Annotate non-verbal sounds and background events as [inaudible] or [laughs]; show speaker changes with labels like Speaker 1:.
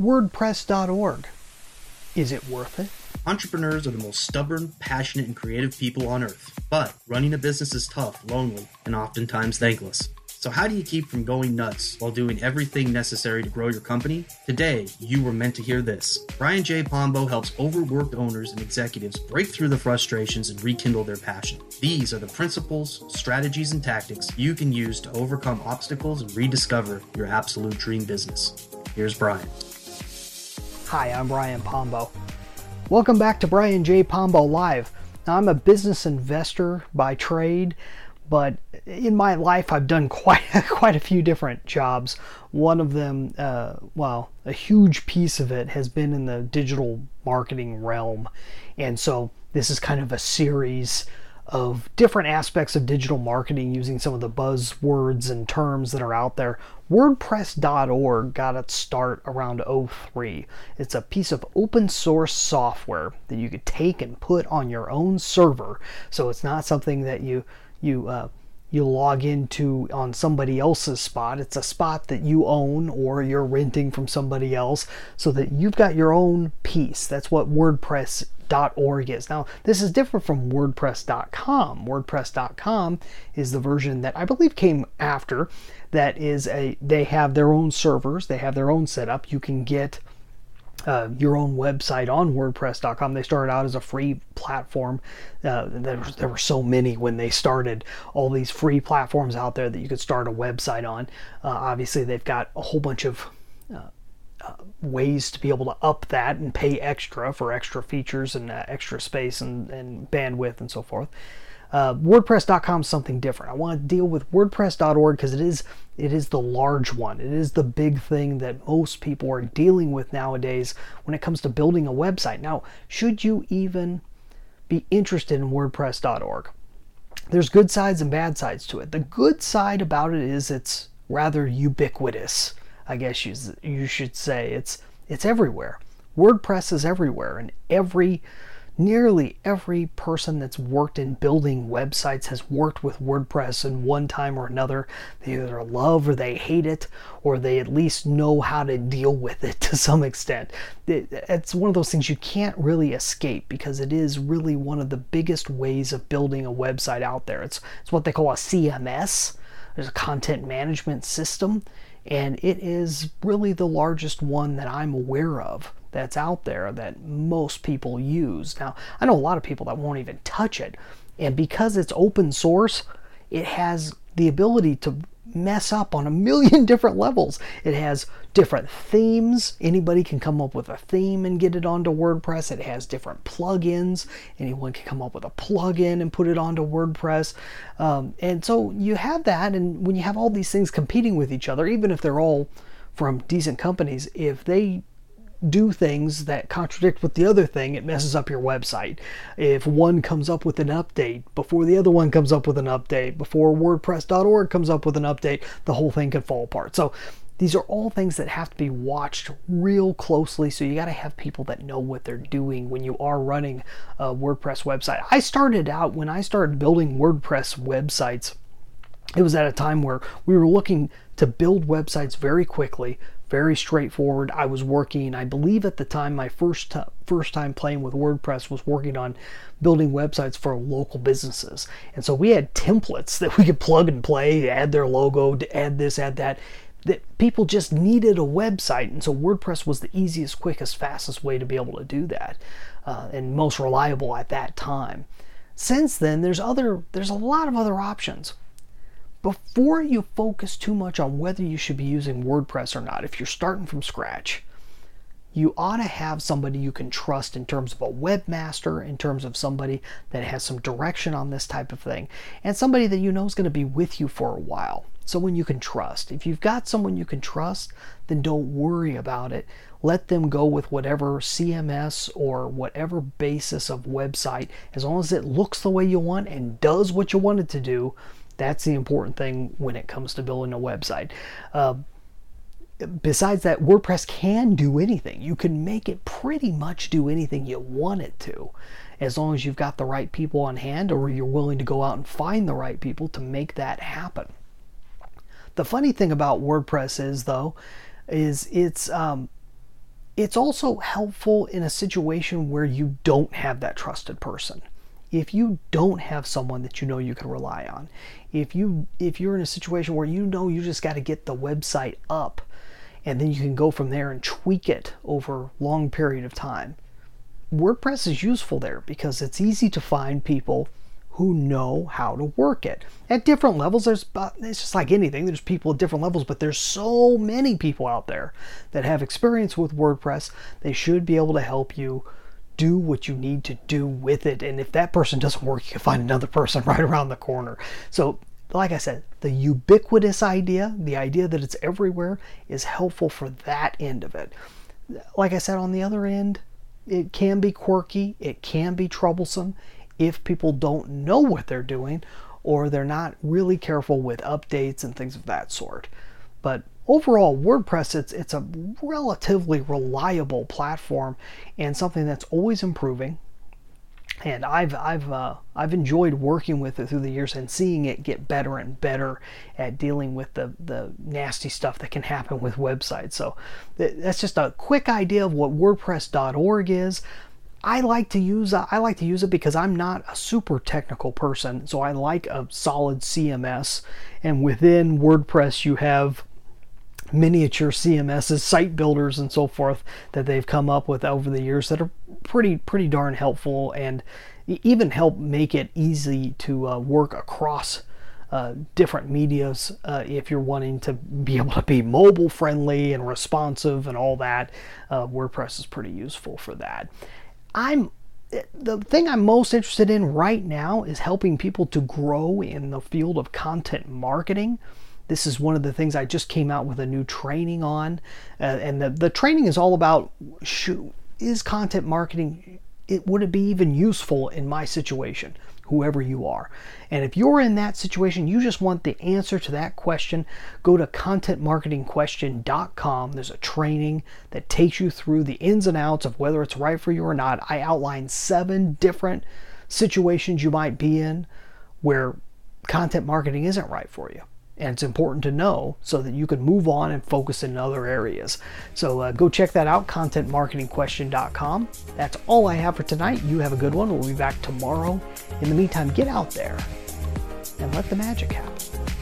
Speaker 1: WordPress.org. Is it worth it?
Speaker 2: Entrepreneurs are the most stubborn, passionate, and creative people on earth. But running a business is tough, lonely, and oftentimes thankless. So, how do you keep from going nuts while doing everything necessary to grow your company? Today, you were meant to hear this. Brian J. Pombo helps overworked owners and executives break through the frustrations and rekindle their passion. These are the principles, strategies, and tactics you can use to overcome obstacles and rediscover your absolute dream business. Here's Brian.
Speaker 1: Hi, I'm Brian Pombo. Welcome back to Brian J. Pombo Live. Now, I'm a business investor by trade, but in my life, I've done [laughs] quite quite a few different jobs. One of them, uh, well, a huge piece of it has been in the digital marketing realm, and so this is kind of a series of different aspects of digital marketing using some of the buzzwords and terms that are out there. WordPress.org got its start around 03. It's a piece of open source software that you could take and put on your own server. So it's not something that you you uh, you log into on somebody else's spot. It's a spot that you own or you're renting from somebody else so that you've got your own piece. That's what WordPress.org is. Now, this is different from WordPress.com. WordPress.com is the version that I believe came after. That is a they have their own servers, they have their own setup. You can get uh, your own website on WordPress.com. They started out as a free platform. Uh, there, there, were so many when they started, all these free platforms out there that you could start a website on. Uh, obviously, they've got a whole bunch of uh, uh, ways to be able to up that and pay extra for extra features and uh, extra space and, and bandwidth and so forth. Uh, WordPress.com is something different. I want to deal with WordPress.org because it is it is the large one. It is the big thing that most people are dealing with nowadays when it comes to building a website. Now, should you even be interested in WordPress.org? There's good sides and bad sides to it. The good side about it is it's rather ubiquitous. I guess you you should say it's it's everywhere. WordPress is everywhere, and every nearly every person that's worked in building websites has worked with WordPress in one time or another. They either love or they hate it, or they at least know how to deal with it [laughs] to some extent. It's one of those things you can't really escape because it is really one of the biggest ways of building a website out there. It's, it's what they call a CMS. There's a content management system, and it is really the largest one that I'm aware of that's out there that most people use. Now, I know a lot of people that won't even touch it, and because it's open source, it has the ability to mess up on a million [laughs] different levels. It has different themes. Anybody can come up with a theme and get it onto WordPress. It has different plugins. Anyone can come up with a plugin and put it onto WordPress. Um, and so you have that, and when you have all these things competing with each other, even if they're all from decent companies, if they do things that contradict with the other thing, it messes up your website. If one comes up with an update before the other one comes up with an update, before WordPress.org comes up with an update, the whole thing could fall apart. So these are all things that have to be watched real closely. So you got to have people that know what they're doing when you are running a WordPress website. I started out when I started building WordPress websites. It was at a time where we were looking to build websites very quickly, very straightforward. I was working, I believe at the time, my first t- first time playing with WordPress was working on building websites for local businesses, and so we had templates that we could plug and play, add their logo, add this, add that. That people just needed a website, and so WordPress was the easiest, quickest, fastest way to be able to do that, uh, and most reliable at that time. Since then, there's other, there's a lot of other options before you focus too much on whether you should be using WordPress or not, if you're starting from scratch, you ought to have somebody you can trust in terms of a webmaster, in terms of somebody that has some direction on this type of thing, and somebody that you know is going to be with you for a while. Someone you can trust. If you've got someone you can trust, then don't worry about it. Let them go with whatever CMS or whatever basis of website, as long as it looks the way you want and does what you want it to do, that's the important thing when it comes to building a website. Uh, besides that, WordPress can do anything. You can make it pretty much do anything you want it to, as long as you've got the right people on hand or you're willing to go out and find the right people to make that happen. The funny thing about WordPress is, though, is it's um, it's also helpful in a situation where you don't have that trusted person. If you don't have someone that you know you can rely on, if you if you're in a situation where you know you just got to get the website up and then you can go from there and tweak it over long period of time. WordPress is useful there because it's easy to find people who know how to work it at different levels. There's it's just like anything. There's people at different levels, but there's so many people out there that have experience with WordPress. They should be able to help you do what you need to do with it. And if that person doesn't work, you can find another person [laughs] right around the corner. So like I said, the ubiquitous idea, the idea that it's everywhere, is helpful for that end of it. Like I said, on the other end, it can be quirky, it can be troublesome if people don't know what they're doing or they're not really careful with updates and things of that sort. But overall, WordPress it's it's a relatively reliable platform and something that's always improving and I've I've uh, I've enjoyed working with it through the years and seeing it get better and better at dealing with the the nasty stuff that can happen with websites. So that's just a quick idea of what WordPress.org is. I like to use uh, I like to use it because I'm not a super technical person, so I like a solid CMS. And within WordPress, you have miniature CMSs, site builders, and so forth that they've come up with over the years that are pretty pretty darn helpful and even help make it easy to uh, work across uh, different medias uh, if you're wanting to be able to be mobile friendly and responsive and all that. Uh, WordPress is pretty useful for that. I'm the thing I'm most interested in right now is helping people to grow in the field of content marketing. This is one of the things I just came out with a new training on. Uh, and the, the training is all about shoot, is content marketing, it, would it be even useful in my situation, whoever you are? And if you're in that situation, you just want the answer to that question, go to contentmarketingquestion.com. There's a training that takes you through the ins and outs of whether it's right for you or not. I outline seven different situations you might be in where content marketing isn't right for you and it's important to know so that you can move on and focus in other areas. So uh, go check that out, contentmarketingquestion.com. That's all I have for tonight. You have a good one. We'll be back tomorrow. In the meantime, get out there and let the magic happen.